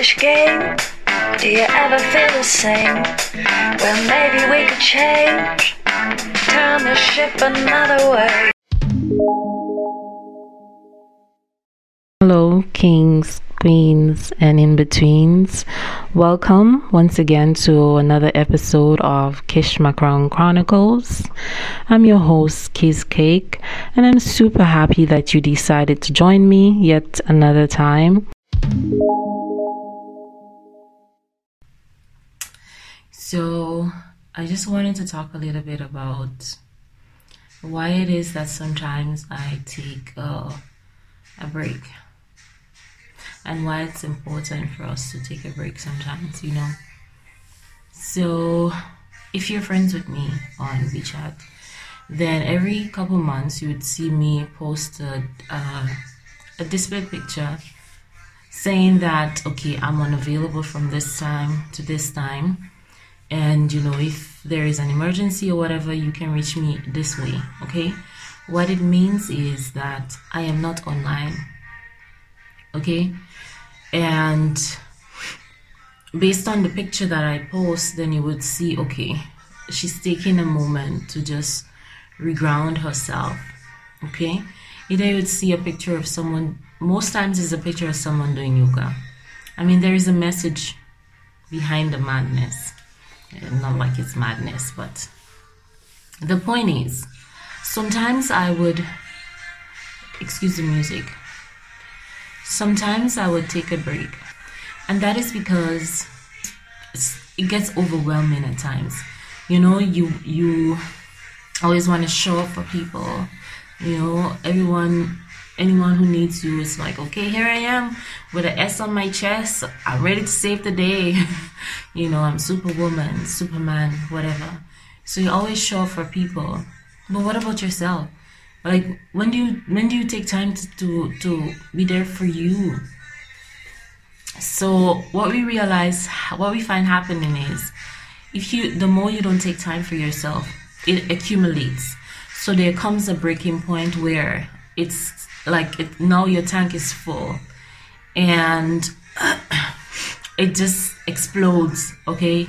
childish game? Do you ever feel the same? Well, maybe we could change, turn the ship another way. Hello, kings, queens, and in betweens. Welcome once again to another episode of KishMaKrown Kronicles. I'm your host, Kiz Cake, and I'm super happy that you decided to join me yet another time. So, I just wanted to talk a little bit about why it is that sometimes I take a, a break and why it's important for us to take a break sometimes, you know. So, if you're friends with me on WeChat, then every couple months you would see me post a, uh, a display picture saying that, okay, I'm unavailable from this time to this time. And, you know, if there is an emergency or whatever, you can reach me this way, okay? What it means is that I am not online, okay? and based on the picture that I post, then you would see okay, she's taking a moment to just reground herself. Okay, either you would see a picture of someone, most times it's a picture of someone doing yoga. I mean, there is a message behind the madness. Not like it's madness, but the point is, sometimes I would, excuse the music, sometimes I would take a break. And that is because it gets overwhelming at times. You know, you you always want to show up for people. You know, everyone anyone who needs you is like, okay, here I am with an S on my chest. I'm ready to save the day. you know, I'm superwoman, superman, whatever. So you always show up for people. But what about yourself? like when do you when do you take time to to, to be there for you so what we realize what we find happening is if you the more you don't take time for yourself it accumulates so there comes a breaking point where it's like it, now your tank is full. And it just explodes okay?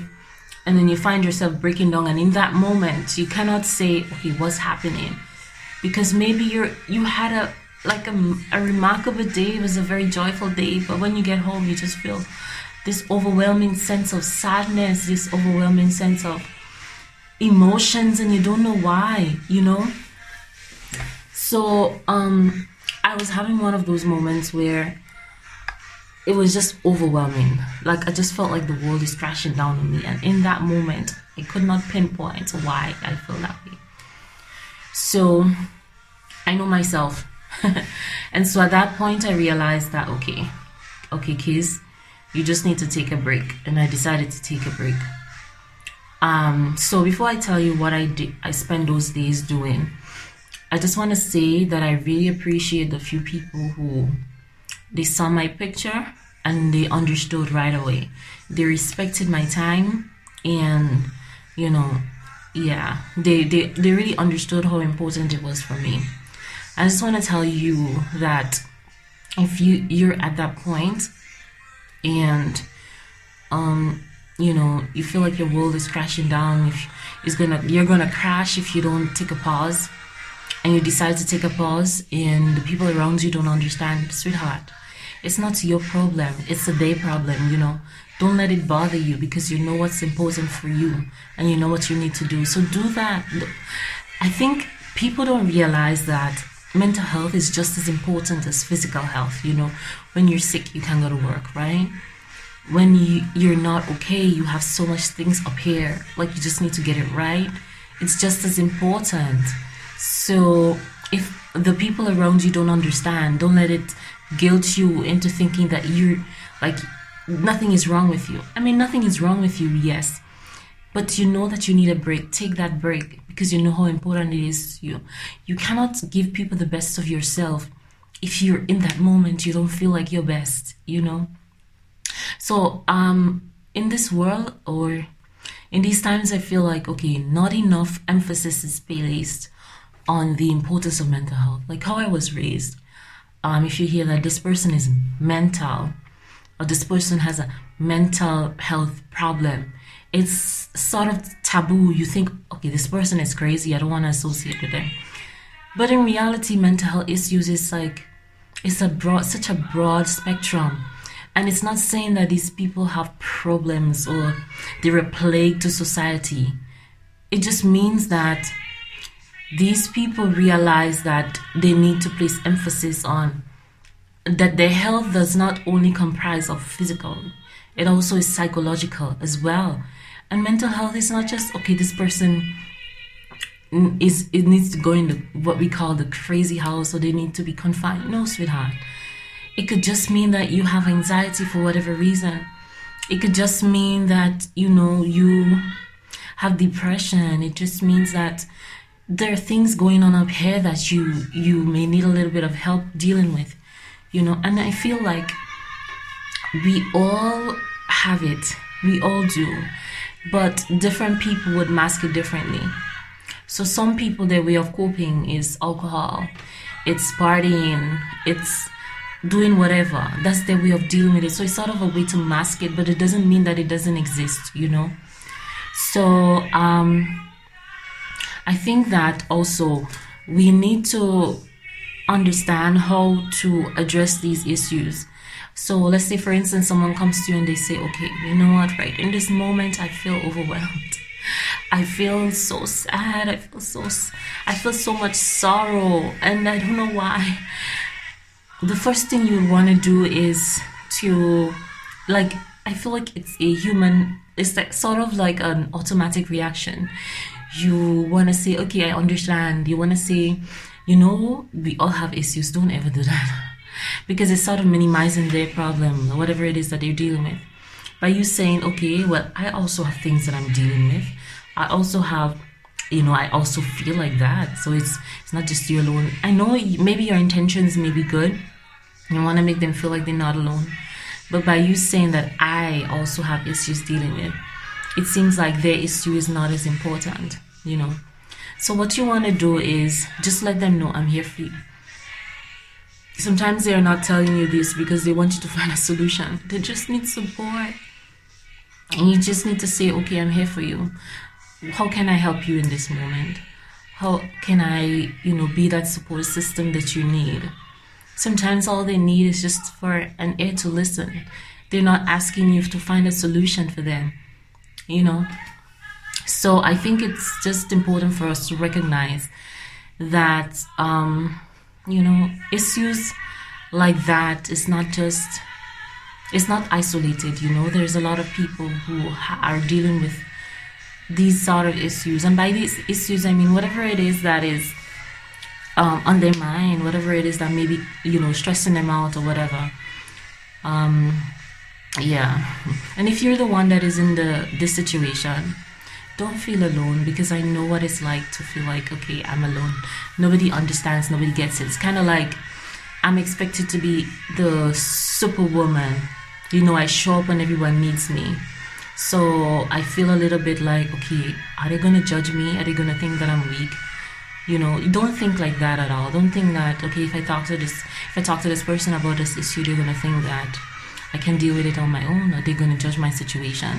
And then you find yourself breaking down. And in that moment you cannot say okay what's happening? Because maybe you're you had a like a, a remarkable day. It was a very joyful day. But when you get home you just feel this overwhelming sense of sadness this overwhelming sense of emotions. And you don't know why you know so um i was having one of those moments where it was just overwhelming like i just felt like the world is crashing down on me and in that moment i could not pinpoint why i feel that way so I know myself. and so at that point, I realized that, okay, okay, kids, you just need to take a break. And I decided to take a break. Um, so before I tell you what I did, I spent those days doing, I just want to say that I really appreciate the few people who they saw my picture and they understood right away. They respected my time and you know yeah they, they they really understood how important it was for me i just want to tell you that if you you're at that point and um you know you feel like your world is crashing down if it's gonna you're gonna crash if you don't take a pause and you decide to take a pause and the people around you don't understand sweetheart it's not your problem it's a their problem you know don't let it bother you because you know what's important for you and you know what you need to do. So do that. I think people don't realize that mental health is just as important as physical health. You know, when you're sick, you can't go to work, right? When you, you're not okay, you have so much things up here, like you just need to get it right. It's just as important. So if the people around you don't understand, don't let it guilt you into thinking that you're like nothing is wrong with you. I mean, nothing is wrong with you, yes. But you know that you need a break. Take that break because you know how important it is to you. You cannot give people the best of yourself if you're in that moment you don't feel like your best, you know? So, um, in this world or in these times, I feel like, okay, not enough emphasis is placed on the importance of mental health. Like how I was raised. Um, if you hear that this person is mental, or this person has a mental health problem, it's sort of taboo. You think, okay, this person is crazy. I don't want to associate with them. But in reality, mental health issues is like it's a broad, such a broad spectrum. And it's not saying that these people have problems or they're a plague to society. It just means that these people realize that they need to place emphasis on that their health does not only comprise of physical, it also is psychological as well. And mental health is not just okay, this person is it needs to go in the, what we call the crazy house or they need to be confined. No, sweetheart. It could just mean that you have anxiety for whatever reason. It could just mean that, you know, you have depression. It just means that there are things going on up here that you you may need a little bit of help dealing with. You know, and I feel like we all have it. We all do. But different people would mask it differently. So some people their way of coping is alcohol, it's partying, it's doing whatever. That's their way of dealing with it. So it's sort of a way to mask it, but it doesn't mean that it doesn't exist, you know? So um I think that also we need to understand how to address these issues. So let's say, for instance, someone comes to you and they say, okay, you know what, right? In this moment, I feel overwhelmed. I feel so sad. I feel so I feel so much sorrow and I don't know why. The first thing you want to do is to like I feel like it's a human it's like sort of like an automatic reaction. You want to say, "Okay, I understand." You want to say, "You know, we all have issues. Don't ever do that." because it's sort of minimizing their problem, whatever it is that they're dealing with by you saying, okay, well, I also have things that I'm dealing with. I also have, you know, I also feel like that. So it's it's not just you alone. I know maybe your intentions may be good. You want to make them feel like they're not alone. But by you saying that I also have issues dealing with, it seems like their issue is not as important, you know. So what you want to do is just let them know I'm here for you. Sometimes they are not telling you this because they want you to find a solution. They just need support. And you just need to say, okay, I'm here for you. How can I help you in this moment? How can I, you know, be that support system that you need? Sometimes all they need is just for an ear to listen. They're not asking you to find a solution for them, you know? So I think it's just important for us to recognize that, um, you know, issues like that is not just it's not isolated you know there's a lot of people who are dealing with these sort of issues and by these issues i mean whatever it is that is um, on their mind whatever it is that maybe you know stressing them out or whatever um, yeah and if you're the one that is in the this situation don't feel alone because i know what it's like to feel like okay i'm alone nobody understands nobody gets it it's kind of like i'm expected to be the superwoman you know, I show up when everyone needs me. So I feel a little bit like, okay, are they gonna judge me? Are they gonna think that I'm weak? You know, don't think like that at all. Don't think that, okay, if I talk to this if I talk to this person about this issue, they're gonna think that I can deal with it on my own, are they gonna judge my situation?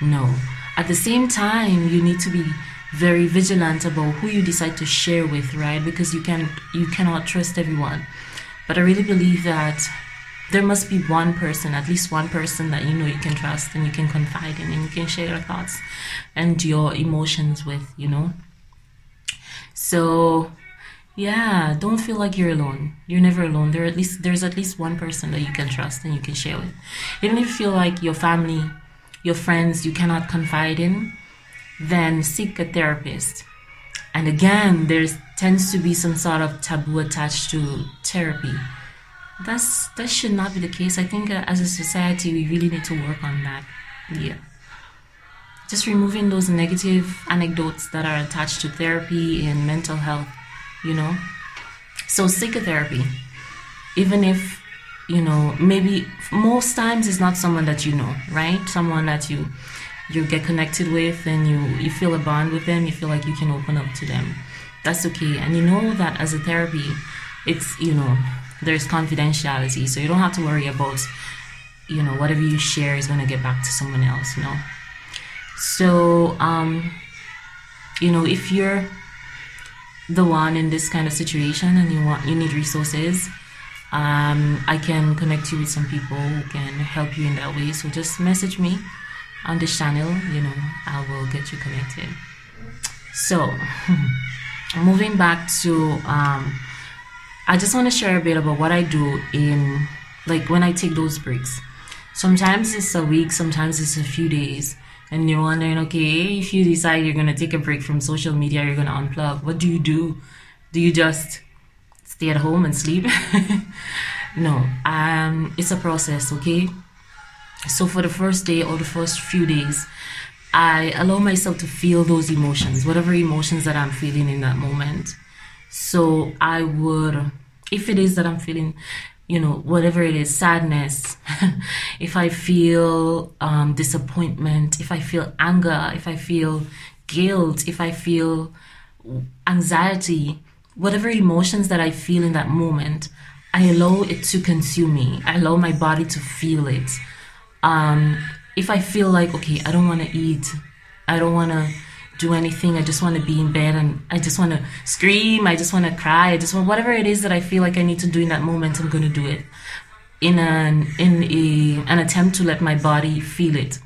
No. At the same time, you need to be very vigilant about who you decide to share with, right? Because you can you cannot trust everyone. But I really believe that there must be one person, at least one person that you know you can trust and you can confide in and you can share your thoughts and your emotions with, you know. So yeah, don't feel like you're alone. You're never alone. There at least there's at least one person that you can trust and you can share with. Even if you feel like your family, your friends you cannot confide in, then seek a therapist. And again, there tends to be some sort of taboo attached to therapy that's that should not be the case. I think uh, as a society, we really need to work on that. Yeah. Just removing those negative anecdotes that are attached to therapy and mental health, you know. So psychotherapy, even if you know maybe most times it's not someone that you know, right? Someone that you you get connected with and you you feel a bond with them. You feel like you can open up to them. That's okay, and you know that as a therapy, it's you know there's confidentiality, so you don't have to worry about you know whatever you share is going to get back to someone else you know so um you know if you're the one in this kind of situation and you want you need resources um, I can connect you with some people who can help you in that way. So just message me on this channel, you know, I will get you connected. So, moving back to, um, I just want to share a bit about what I do in, like, when I take those breaks. Sometimes it's a week, sometimes it's a few days, and you're wondering, okay, if you decide you're to take a break from social media, you're to unplug, what do you do? Do you just stay at home and sleep. no, um, it's a process, okay? So for the first day or the first few days, I allow myself to feel those emotions, whatever emotions that I'm feeling in that moment. So I would, if it is that I'm feeling, you know, whatever it is, sadness, if I feel um, disappointment, if I feel anger, if I feel guilt, if I feel anxiety, whatever emotions that I feel in that moment, I allow it to consume me. I allow my body to feel it. Um, if I feel like, okay, I don't want to eat, I don't want to do anything, I just want to be in bed and I just want to scream, I just want to cry, I just want whatever it is that I feel like I need to do in that moment, I'm going to do it. In an in a an attempt to let my body feel it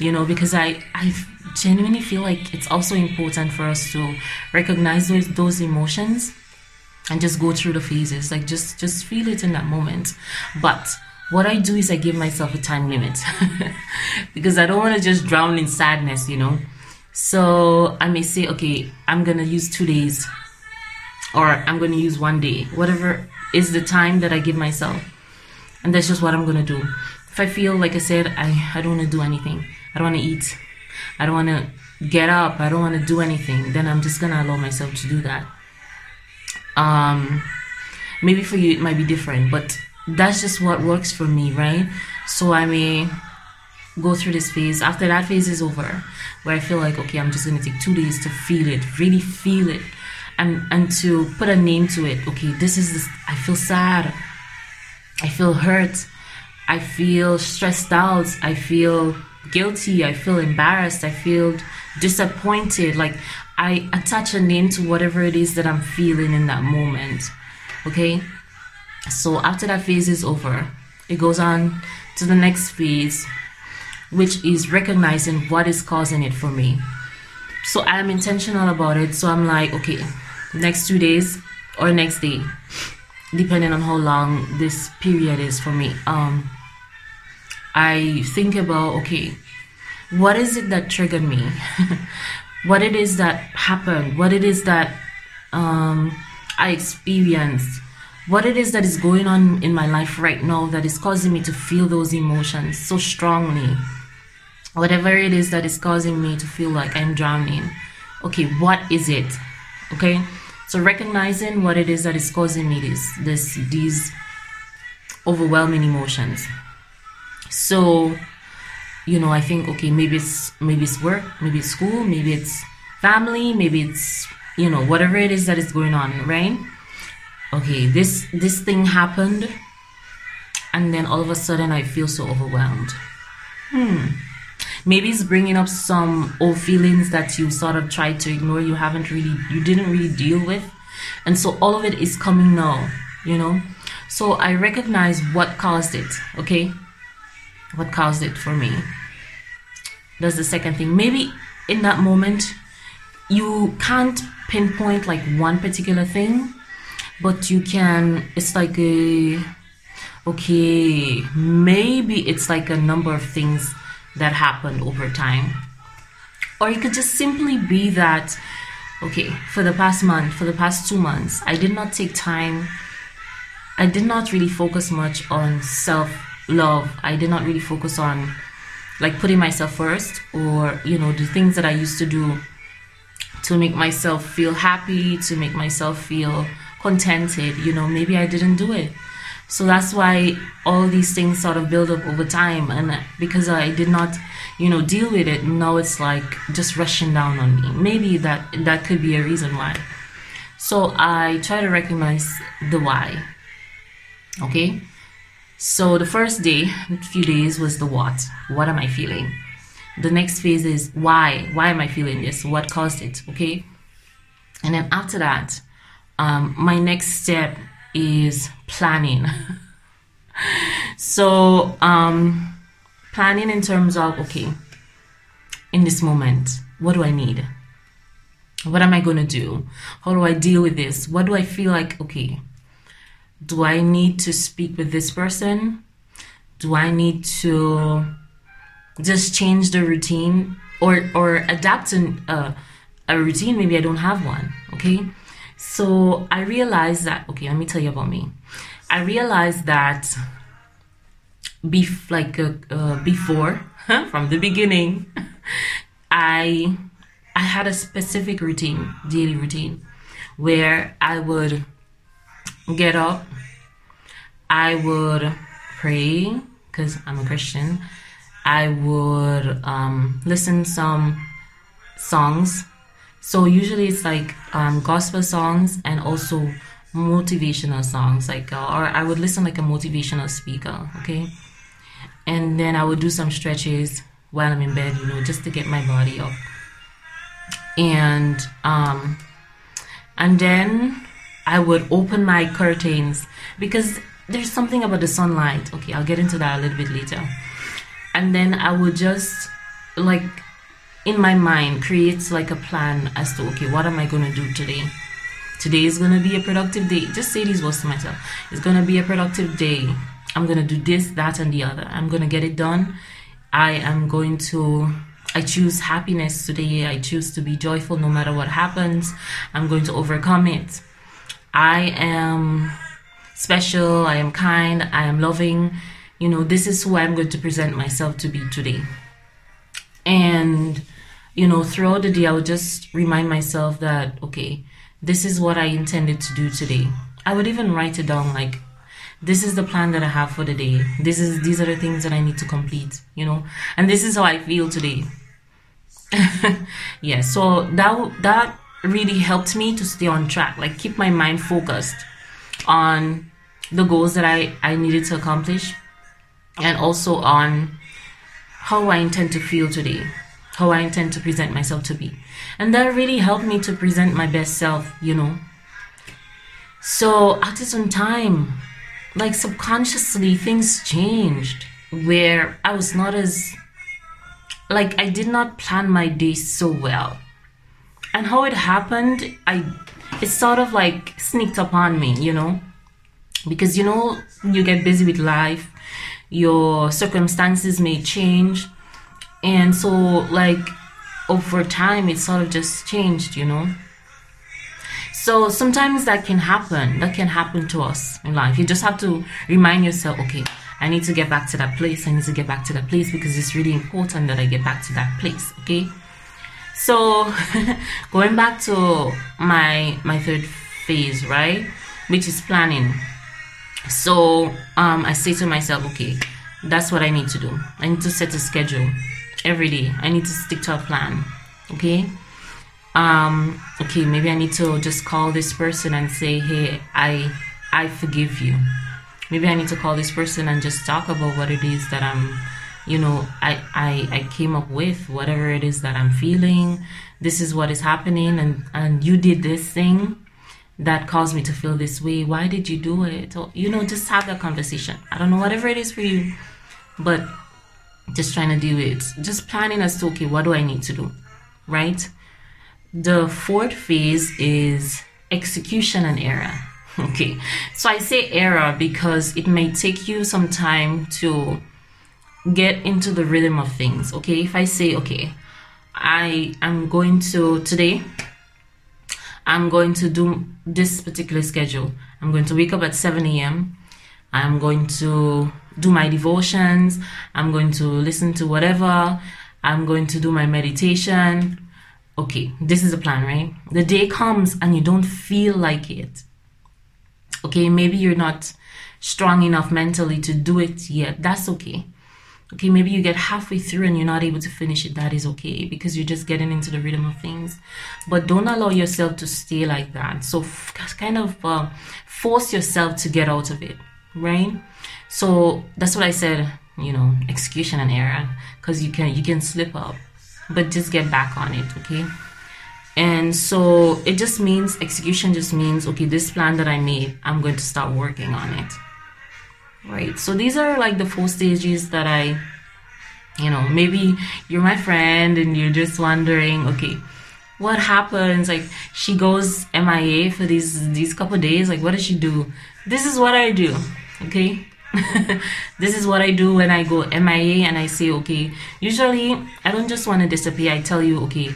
you know because i i genuinely feel like it's also important for us to recognize those those emotions and just go through the phases like just just feel it in that moment. But what i do is i give myself a time limit because i don't want to just drown in sadness you know so i may say okay i'm gonna use two days or i'm gonna use one day whatever is the time that i give myself and that's just what i'm gonna do if i feel like i said i, I don't want to do anything I don't want to eat. I don't want to get up. I don't want to do anything. Then I'm just gonna allow myself to do that. Um, maybe for you it might be different, but that's just what works for me, right? So I may go through this phase. After that phase is over, where I feel like okay, I'm just gonna take two days to feel it, really feel it, and and to put a name to it. Okay, this is this. I feel sad. I feel hurt. I feel stressed out. I feel guilty, I feel embarrassed, I feel disappointed. Like I attach a name to whatever it is that I'm feeling in that moment. Okay? So after that phase is over, it goes on to the next phase, which is recognizing what is causing it for me. So I'm intentional about it. So I'm like, okay, next two days or next day, depending on how long this period is for me. Um, I think about okay, what is it that triggered me? what it is that happened? What it is that um, I experienced? What it is that is going on in my life right now that is causing me to feel those emotions so strongly? Whatever it is that is causing me to feel like I'm drowning. Okay, what is it? Okay, so recognizing what it is that is causing me this, this, these overwhelming emotions. So you know i think okay maybe it's maybe it's work maybe it's school maybe it's family maybe it's you know whatever it is that is going on right? Okay this this thing happened and then all of a sudden i feel so overwhelmed. Hmm maybe it's bringing up some old feelings that you sort of tried to ignore you haven't really you didn't really deal with and so all of it is coming now you know so i recognize what caused it okay what caused it for me. That's the second thing. Maybe in that moment, you can't pinpoint like one particular thing, but you can, it's like a, okay, maybe it's like a number of things that happened over time. Or it could just simply be that, okay, for the past month, for the past two months, I did not take time, I did not really focus much on self love. I did not really focus on like putting myself first or, you know, the things that I used to do to make myself feel happy, to make myself feel contented. You know, maybe I didn't do it. So that's why all these things sort of build up over time. And because I did not, you know, deal with it, now it's like just rushing down on me. Maybe that that could be a reason why. So I try to recognize the why. Okay? So the first day, few days was the what. What am I feeling? The next phase is why. Why am I feeling this? What caused it? Okay. And then after that, um, my next step is planning. so um, planning in terms of okay, in this moment, what do I need? What am I going to do? How do I deal with this? What do I feel like? Okay, do I need to speak with this person? Do I need to just change the routine or or adapt an, uh, a routine? Maybe I don't have one. Okay, so I realized that. Okay, let me tell you about me. I realized that bef- like uh, uh, before from the beginning, I I had a specific routine, daily routine, where I would get up, I would pray because I'm a Christian. I would um, listen some songs. So usually it's like um, gospel songs and also motivational songs. Like, uh, or I would listen like a motivational speaker. Okay, and then I would do some stretches while I'm in bed. You know, just to get my body up. And um, and then I would open my curtains because there's something about the sunlight. Okay, I'll get into that a little bit later. And then I would just like in my mind creates like a plan as to okay, what am I gonna do today? Today is gonna be a productive day. Just say these words to myself. It's gonna be a productive day. I'm gonna do this, that, and the other. I'm gonna get it done. I am going to I choose happiness today. I choose to be joyful no matter what happens. I'm going to overcome it. I am special, I am kind, I am loving. You know, this is who I'm going to present myself to be today. And, you know, throughout the day, I would just remind myself that, okay, this is what I intended to do today. I would even write it down like, this is the plan that I have for the day. This is these are the things that I need to complete, you know, and this is how I feel today. yeah, so that that really helped me to stay on track, like keep my mind focused on the goals that I, I needed to accomplish and also on how I intend to feel today, how I intend to present myself to be. And that really helped me to present my best self, you know. So after some time, like subconsciously, things changed where I was not as, like, I did not plan my day so well and how it happened i it sort of like sneaked upon me you know because you know you get busy with life your circumstances may change and so like over time it sort of just changed you know so sometimes that can happen that can happen to us in life you just have to remind yourself okay i need to get back to that place i need to get back to that place because it's really important that i get back to that place okay so going back to my my third phase, right? Which is planning. So um, I say to myself, okay, that's what I need to do. I need to set a schedule every day. I need to stick to a plan. Okay. Um, okay, maybe I need to just call this person and say, hey, I I forgive you. Maybe I need to call this person and just talk about what it is that I'm you know I, I i came up with whatever it is that i'm feeling this is what is happening and and you did this thing that caused me to feel this way why did you do it or you know just have that conversation i don't know whatever it is for you but just trying to do it. Just planning as to okay what do i need to do right? The fourth phase is execution and error okay? So i say error because it may take you some time to get into the rhythm of things okay? If i say okay i am going to today i'm going to do this particular schedule. I'm going to wake up at 7 a.m i'm going to do my devotions i'm going to listen to whatever i'm going to do my meditation. Okay this is a plan right? The day comes and you don't feel like it. Okay maybe you're not strong enough mentally to do it yet. That's okay. Okay maybe you get halfway through and you're not able to finish it. That is okay because you're just getting into the rhythm of things. But don't allow yourself to stay like that. So f- kind of uh, force yourself to get out of it right So that's what I said, you know, execution and error, because you can you can slip up, but just get back on it, okay? And so it just means execution just means okay, this plan that I made, I'm going to start working on it. Right. So these are like the four stages that I you know, maybe you're my friend and you're just wondering, okay, what happens? Like she goes MIA for these these couple days. Like what does she do? This is what I do. Okay. this is what I do when I go MIA and I say, okay, usually I don't just want to disappear. I tell you, okay,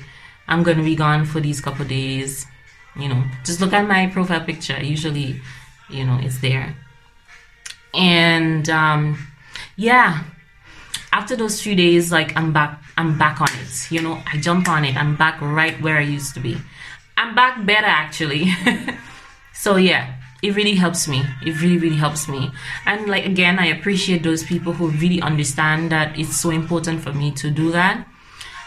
I'm going to be gone for these couple days. You know, just look at my profile picture. Usually, you know, it's there. And um, yeah, after those few days, like I'm back, I'm back on it. You know, I jump on it. I'm back right where I used to be. I'm back better actually. so yeah, it really helps me. It really, really helps me. And like again, I appreciate those people who really understand that it's so important for me to do that.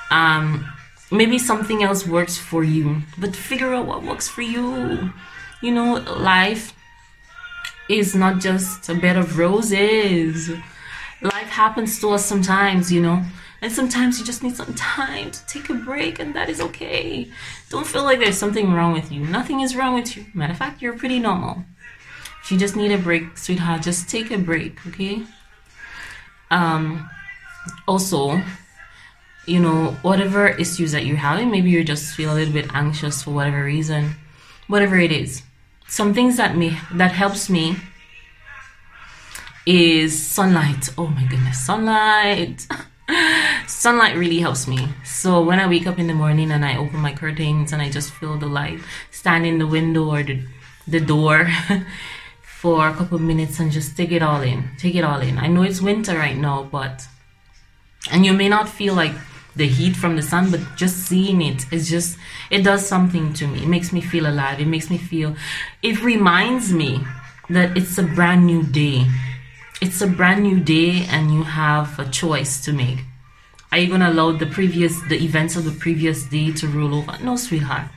Um, maybe something else works for you, but figure out what works for you. You know, life is not just a bed of roses life happens to us sometimes, you know. And sometimes you just need some time to take a break, and that is okay. Don't feel like there's something wrong with you. Nothing is wrong with you. Matter of fact, you're pretty normal. If you just need a break, sweetheart, just take a break, okay? Um, also, you know, whatever issues that you're having, maybe you just feel a little bit anxious for whatever reason, whatever it is. Some things that me that helps me is sunlight. Oh my goodness, sunlight. sunlight really helps me. So when I wake up in the morning and I open my curtains and I just feel the light, stand in the window or the, the door for a couple minutes and just take it all in. Take it all in. I know it's winter right now, but and you may not feel like the heat from the sun, but just seeing it is just it does something to me. It makes me feel alive. It makes me feel it reminds me that it's a brand new day it's a brand new day and you have a choice to make. Are you to allow the previous, the events of the previous day to rule over? No, sweetheart.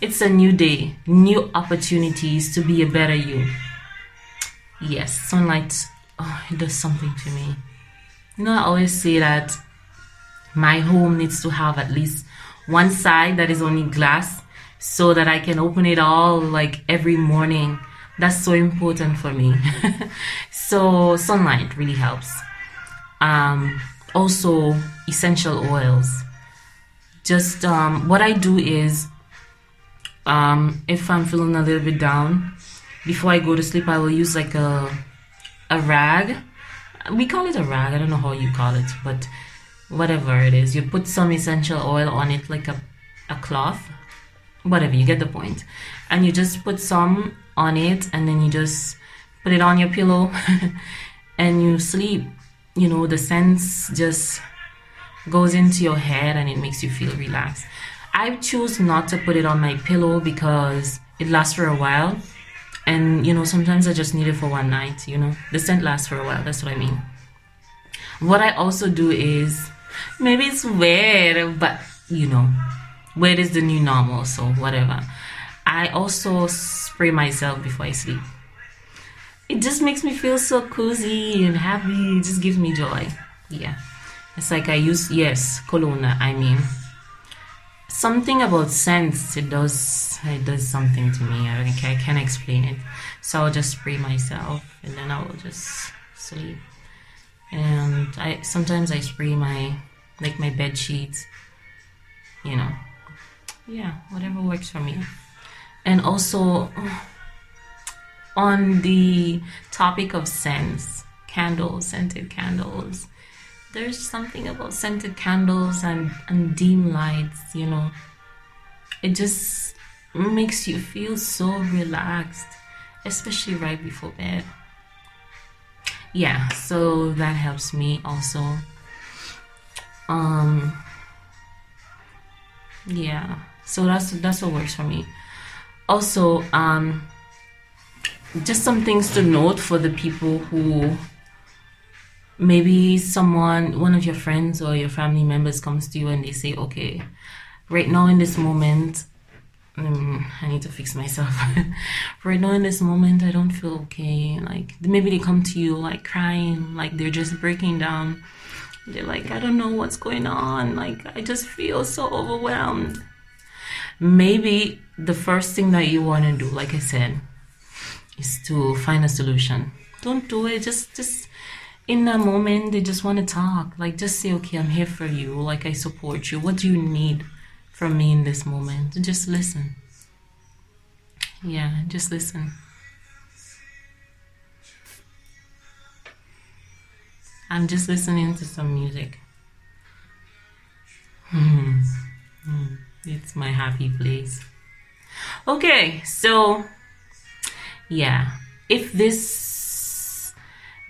It's a new day, new opportunities to be a better you. Yes, sunlight, oh, it does something to me. You know, I always say that my home needs to have at least one side that is only glass so that I can open it all like every morning that's so important for me. so sunlight really helps. Um, also essential oils. Just um, what I do is um, if I'm feeling a little bit down, before I go to sleep, I will use like a a rag. We call it a rag. I don't know how you call it, but whatever it is, you put some essential oil on it, like a a cloth, whatever. You get the point, and you just put some on it and then you just put it on your pillow and you sleep. You know, the sense just goes into your head and it makes you feel relaxed. I choose not to put it on my pillow because it lasts for a while. And, you know, sometimes I just need it for one night, you know. The scent lasts for a while, that's what I mean. What I also do is, maybe it's weird, but, you know, weird is the new normal, so whatever. I also spray myself before I sleep. It just makes me feel so cozy and happy. It just gives me joy. Yeah. It's like I use, yes, cologne, I mean. Something about scents, it does, it does something to me. I, I can't explain it. So I'll just spray myself and then I will just sleep. And I sometimes I spray my, like my bed sheets, you know. Yeah, whatever works for me and also on the topic of scents candles scented candles there's something about scented candles and, and dim lights you know. It just makes you feel so relaxed especially right before bed. Yeah so that helps me also. Um yeah so that's that's what works for me. Also um, just some things to note for the people who maybe someone one of your friends or your family members comes to you and they say okay right now in this moment mm, I need to fix myself. right now, in this moment, I don't feel okay. Like maybe they come to you like crying, like they're just breaking down. They're like, I don't know what's going on. Like I just feel so overwhelmed. Maybe the first thing that you want to do, like I said, is to find a solution. Don't do it. Just just in that moment, they just want to talk. Like just say, okay, I'm here for you. Like I support you. What do you need? from me in this moment. Just listen. Yeah, just listen. I'm just listening to some music. it's my happy place. Okay, so yeah, if this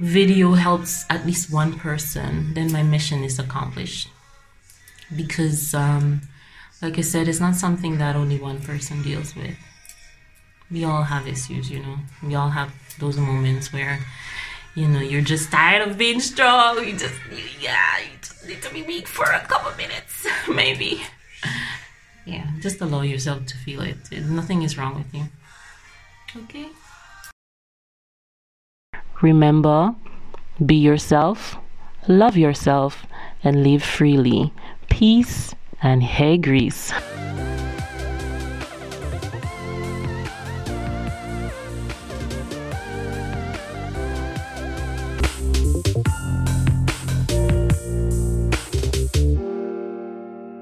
video helps at least one person, then my mission is accomplished. Because um, like I said, it's not something that only one person deals with. We all have issues, you know. We all have those moments where, you know, you're just tired of being strong. You just, yeah, you just need to be weak for a couple minutes, maybe. Yeah, just allow yourself to feel it. Nothing is wrong with you. Okay? Remember, be yourself, love yourself, and live freely. Peace and hey Greece.